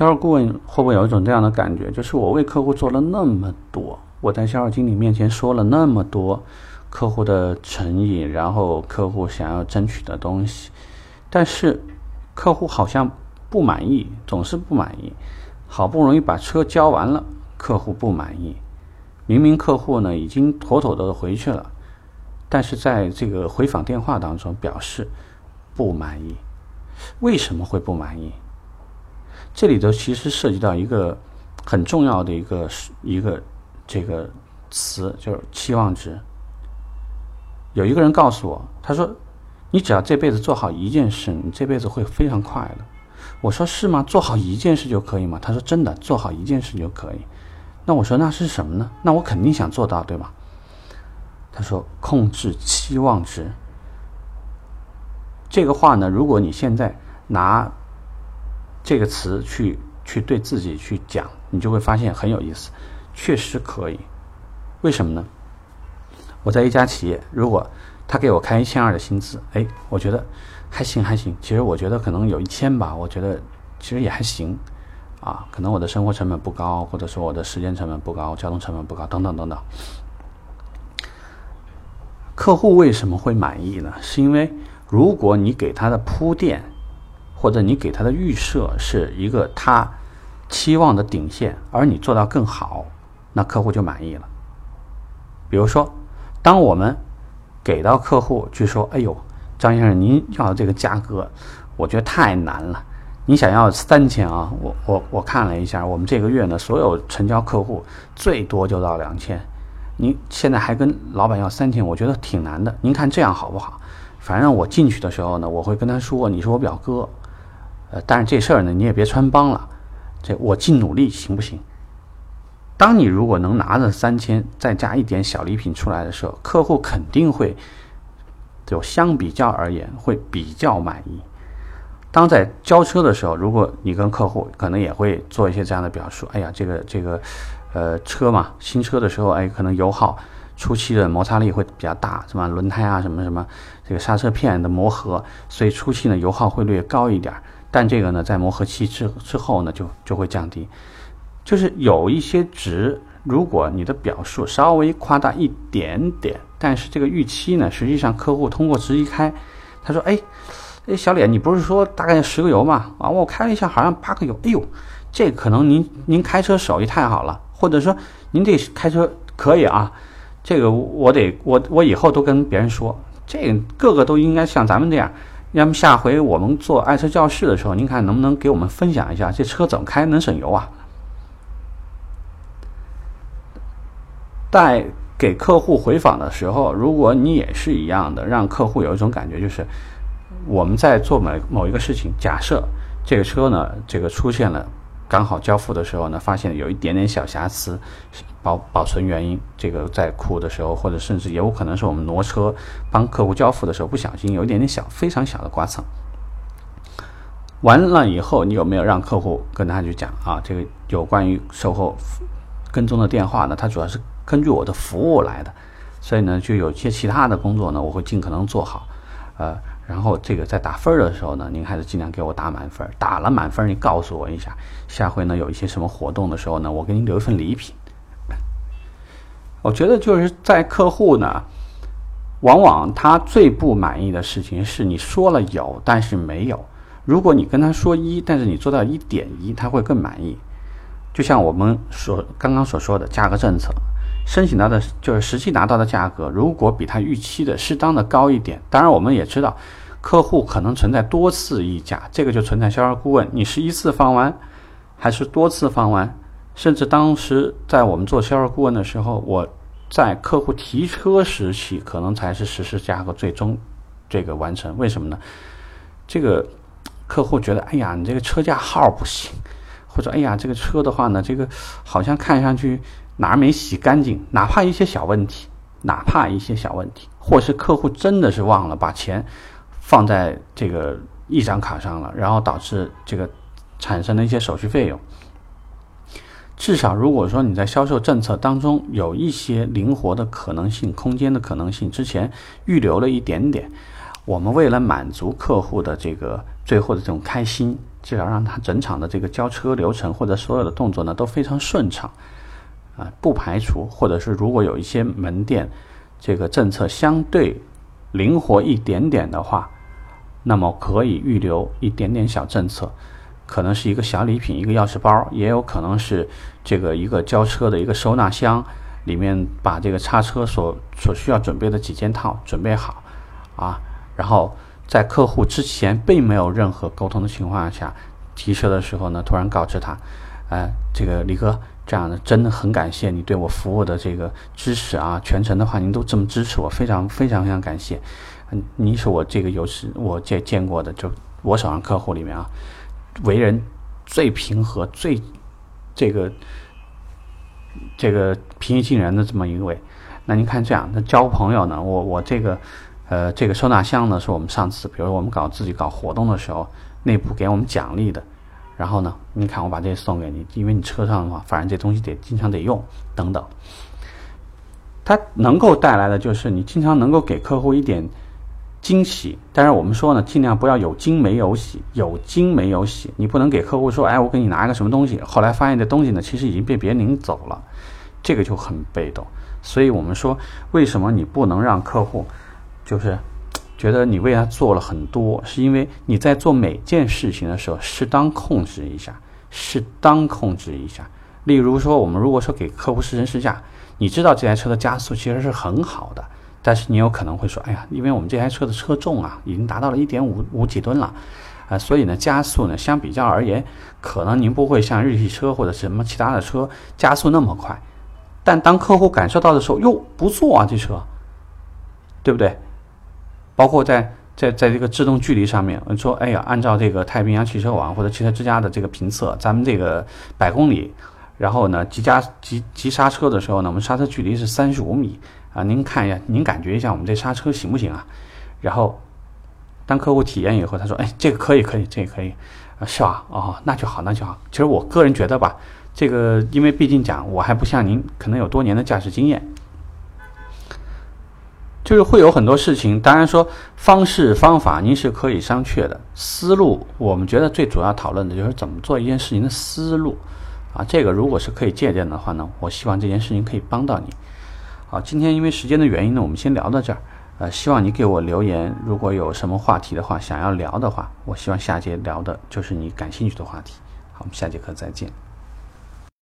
销售顾问会不会有一种这样的感觉，就是我为客户做了那么多，我在销售经理面前说了那么多客户的诚意，然后客户想要争取的东西，但是客户好像不满意，总是不满意。好不容易把车交完了，客户不满意。明明客户呢已经妥妥的回去了，但是在这个回访电话当中表示不满意。为什么会不满意？这里头其实涉及到一个很重要的一个一个这个词，就是期望值。有一个人告诉我，他说：“你只要这辈子做好一件事，你这辈子会非常快乐。”我说：“是吗？做好一件事就可以吗？”他说：“真的，做好一件事就可以。”那我说：“那是什么呢？”那我肯定想做到，对吧？他说：“控制期望值。”这个话呢，如果你现在拿这个词去去对自己去讲，你就会发现很有意思，确实可以。为什么呢？我在一家企业，如果他给我开一千二的薪资，哎，我觉得还行还行。其实我觉得可能有一千吧，我觉得其实也还行啊。可能我的生活成本不高，或者说我的时间成本不高，交通成本不高，等等等等。客户为什么会满意呢？是因为如果你给他的铺垫，或者你给他的预设是一个他期望的顶线，而你做到更好，那客户就满意了。比如说，当我们给到客户去说：“哎呦，张先生，您要的这个价格，我觉得太难了。你想要三千啊？我我我看了一下，我们这个月呢，所有成交客户最多就到两千。您现在还跟老板要三千，我觉得挺难的。您看这样好不好？反正我进去的时候呢，我会跟他说，你是我表哥。”呃，但是这事儿呢，你也别穿帮了，这我尽努力行不行？当你如果能拿着三千，再加一点小礼品出来的时候，客户肯定会就相比较而言会比较满意。当在交车的时候，如果你跟客户可能也会做一些这样的表述，哎呀，这个这个呃车嘛，新车的时候，哎，可能油耗初期的摩擦力会比较大，什么轮胎啊，什么什么这个刹车片的磨合，所以初期呢油耗会略高一点。但这个呢，在磨合期之之后呢，就就会降低。就是有一些值，如果你的表述稍微夸大一点点，但是这个预期呢，实际上客户通过值一开，他说：“哎，哎，小李，你不是说大概十个油嘛？啊，我开了一下，好像八个油。哎呦，这可能您您开车手艺太好了，或者说您这开车可以啊。这个我得我我以后都跟别人说，这个个都应该像咱们这样。”要么下回我们做爱车教室的时候，您看能不能给我们分享一下这车怎么开能省油啊？在给客户回访的时候，如果你也是一样的，让客户有一种感觉，就是我们在做某某一个事情，假设这个车呢，这个出现了。刚好交付的时候呢，发现有一点点小瑕疵，保保存原因，这个在库的时候，或者甚至也有可能是我们挪车帮客户交付的时候不小心有一点点小非常小的刮蹭。完了以后，你有没有让客户跟他去讲啊？这个有关于售后跟踪的电话呢？它主要是根据我的服务来的，所以呢，就有些其他的工作呢，我会尽可能做好，呃。然后这个在打分的时候呢，您还是尽量给我打满分。打了满分，你告诉我一下，下回呢有一些什么活动的时候呢，我给您留一份礼品。我觉得就是在客户呢，往往他最不满意的事情是你说了有，但是没有。如果你跟他说一，但是你做到一点一，他会更满意。就像我们所刚刚所说的价格政策。申请到的就是实际拿到的价格，如果比他预期的适当的高一点，当然我们也知道，客户可能存在多次议价，这个就存在销售顾问，你是一次放完，还是多次放完？甚至当时在我们做销售顾问的时候，我在客户提车时起，可能才是实施价格最终这个完成。为什么呢？这个客户觉得，哎呀，你这个车架号不行，或者哎呀，这个车的话呢，这个好像看上去。哪儿没洗干净？哪怕一些小问题，哪怕一些小问题，或是客户真的是忘了把钱放在这个一张卡上了，然后导致这个产生的一些手续费用。至少如果说你在销售政策当中有一些灵活的可能性、空间的可能性，之前预留了一点点，我们为了满足客户的这个最后的这种开心，至少让他整场的这个交车流程或者所有的动作呢都非常顺畅，啊，不排除或者是如果有一些门店这个政策相对灵活一点点的话，那么可以预留一点点小政策，可能是一个小礼品，一个钥匙包，也有可能是这个一个交车的一个收纳箱，里面把这个叉车所所需要准备的几件套准备好，啊。然后在客户之前并没有任何沟通的情况下提车的时候呢，突然告知他，呃，这个李哥，这样的真的很感谢你对我服务的这个支持啊，全程的话您都这么支持我，非常非常非常感谢。嗯，你是我这个有史我见见过的，就我手上客户里面啊，为人最平和、最这个这个平易近人的这么一位。那您看这样，那交朋友呢，我我这个。呃，这个收纳箱呢，是我们上次，比如我们搞自己搞活动的时候，内部给我们奖励的。然后呢，你看我把这些送给你，因为你车上的话，反正这东西得经常得用，等等。它能够带来的就是你经常能够给客户一点惊喜。但是我们说呢，尽量不要有惊没有喜，有惊没有喜。你不能给客户说，哎，我给你拿一个什么东西，后来发现这东西呢，其实已经被别人领走了，这个就很被动。所以我们说，为什么你不能让客户？就是觉得你为他做了很多，是因为你在做每件事情的时候，适当控制一下，适当控制一下。例如说，我们如果说给客户试乘试驾，你知道这台车的加速其实是很好的，但是你有可能会说，哎呀，因为我们这台车的车重啊，已经达到了一点五五几吨了，啊，所以呢，加速呢，相比较而言，可能您不会像日系车或者什么其他的车加速那么快。但当客户感受到的时候，哟，不错啊，这车，对不对？包括在在在这个制动距离上面，说，哎呀，按照这个太平洋汽车网或者汽车之家的这个评测，咱们这个百公里，然后呢，急加急急刹车的时候呢，我们刹车距离是三十五米啊，您看一下，您感觉一下，我们这刹车行不行啊？然后当客户体验以后，他说，哎，这个可以，可以，这个可以，啊，是吧？哦，那就好，那就好。其实我个人觉得吧，这个因为毕竟讲，我还不像您，可能有多年的驾驶经验。就是会有很多事情，当然说方式方法您是可以商榷的，思路我们觉得最主要讨论的就是怎么做一件事情的思路，啊，这个如果是可以借鉴的话呢，我希望这件事情可以帮到你。好，今天因为时间的原因呢，我们先聊到这儿，呃，希望你给我留言，如果有什么话题的话想要聊的话，我希望下节聊的就是你感兴趣的话题。好，我们下节课再见。